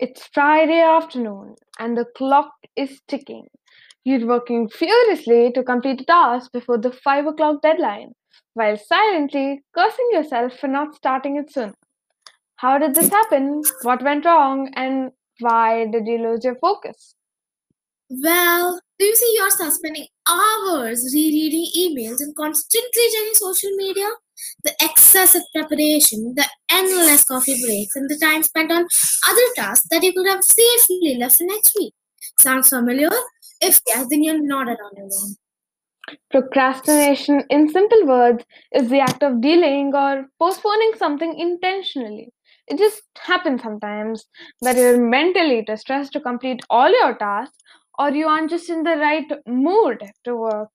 It's Friday afternoon and the clock is ticking. You're working furiously to complete a task before the 5 o'clock deadline, while silently cursing yourself for not starting it sooner. How did this happen? What went wrong? And why did you lose your focus? Well, do you see yourself spending hours rereading emails and constantly checking social media? The excessive preparation, the endless coffee breaks, and the time spent on other tasks that you could have safely left for next week. Sounds familiar? If yes, then you're not all alone. Procrastination, in simple words, is the act of delaying or postponing something intentionally. It just happens sometimes that you're mentally too stressed to complete all your tasks, or you aren't just in the right mood to work.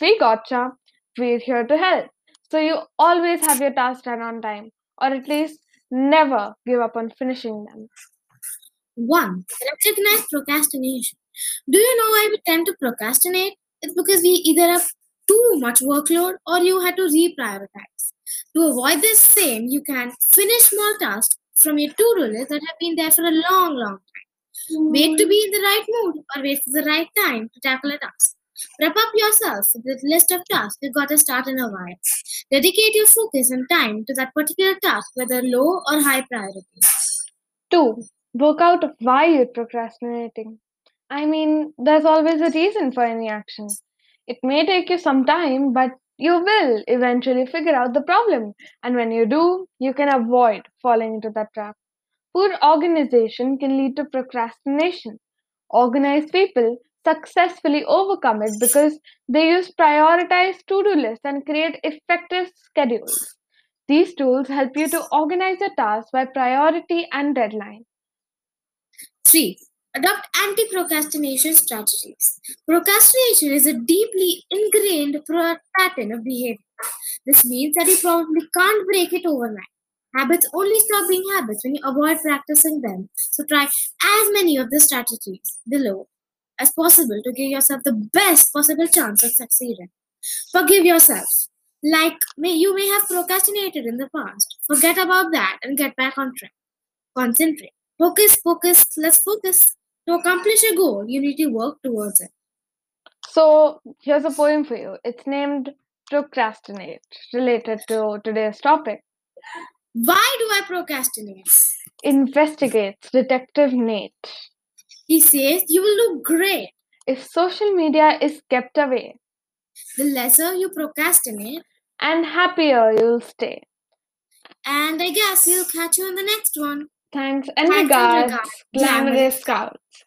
We gotcha. We're here to help. So you always have your tasks done on time, or at least never give up on finishing them. 1. Recognize procrastination. Do you know why we tend to procrastinate? It's because we either have too much workload or you had to reprioritize. To avoid this same, you can finish small tasks from your to-do list that have been there for a long, long time. Wait to be in the right mood or wait for the right time to tackle a task. Prep up yourself with a list of tasks you've got to start in a while. Dedicate your focus and time to that particular task, whether low or high priority. 2. Work out why you're procrastinating. I mean, there's always a reason for any action. It may take you some time, but you will eventually figure out the problem. And when you do, you can avoid falling into that trap. Poor organization can lead to procrastination. Organized people successfully overcome it because they use prioritized to do lists and create effective schedules. These tools help you to organize your tasks by priority and deadline. 3. Adopt anti procrastination strategies. Procrastination is a deeply ingrained pattern of behavior. This means that you probably can't break it overnight. Habits only stop being habits when you avoid practicing them. So try as many of the strategies below as possible to give yourself the best possible chance of succeeding. Forgive yourself. Like may you may have procrastinated in the past. Forget about that and get back on track. Concentrate. Focus, focus, let's focus. To accomplish a goal, you need to work towards it. So, here's a poem for you. It's named Procrastinate, related to today's topic. Why do I procrastinate? Investigates Detective Nate. He says you will look great. If social media is kept away, The lesser you procrastinate, and happier you'll stay. and I guess he'll catch you in the next one. Thanks and Thanks and regards, regards, Glamorous Glamorous Scouts.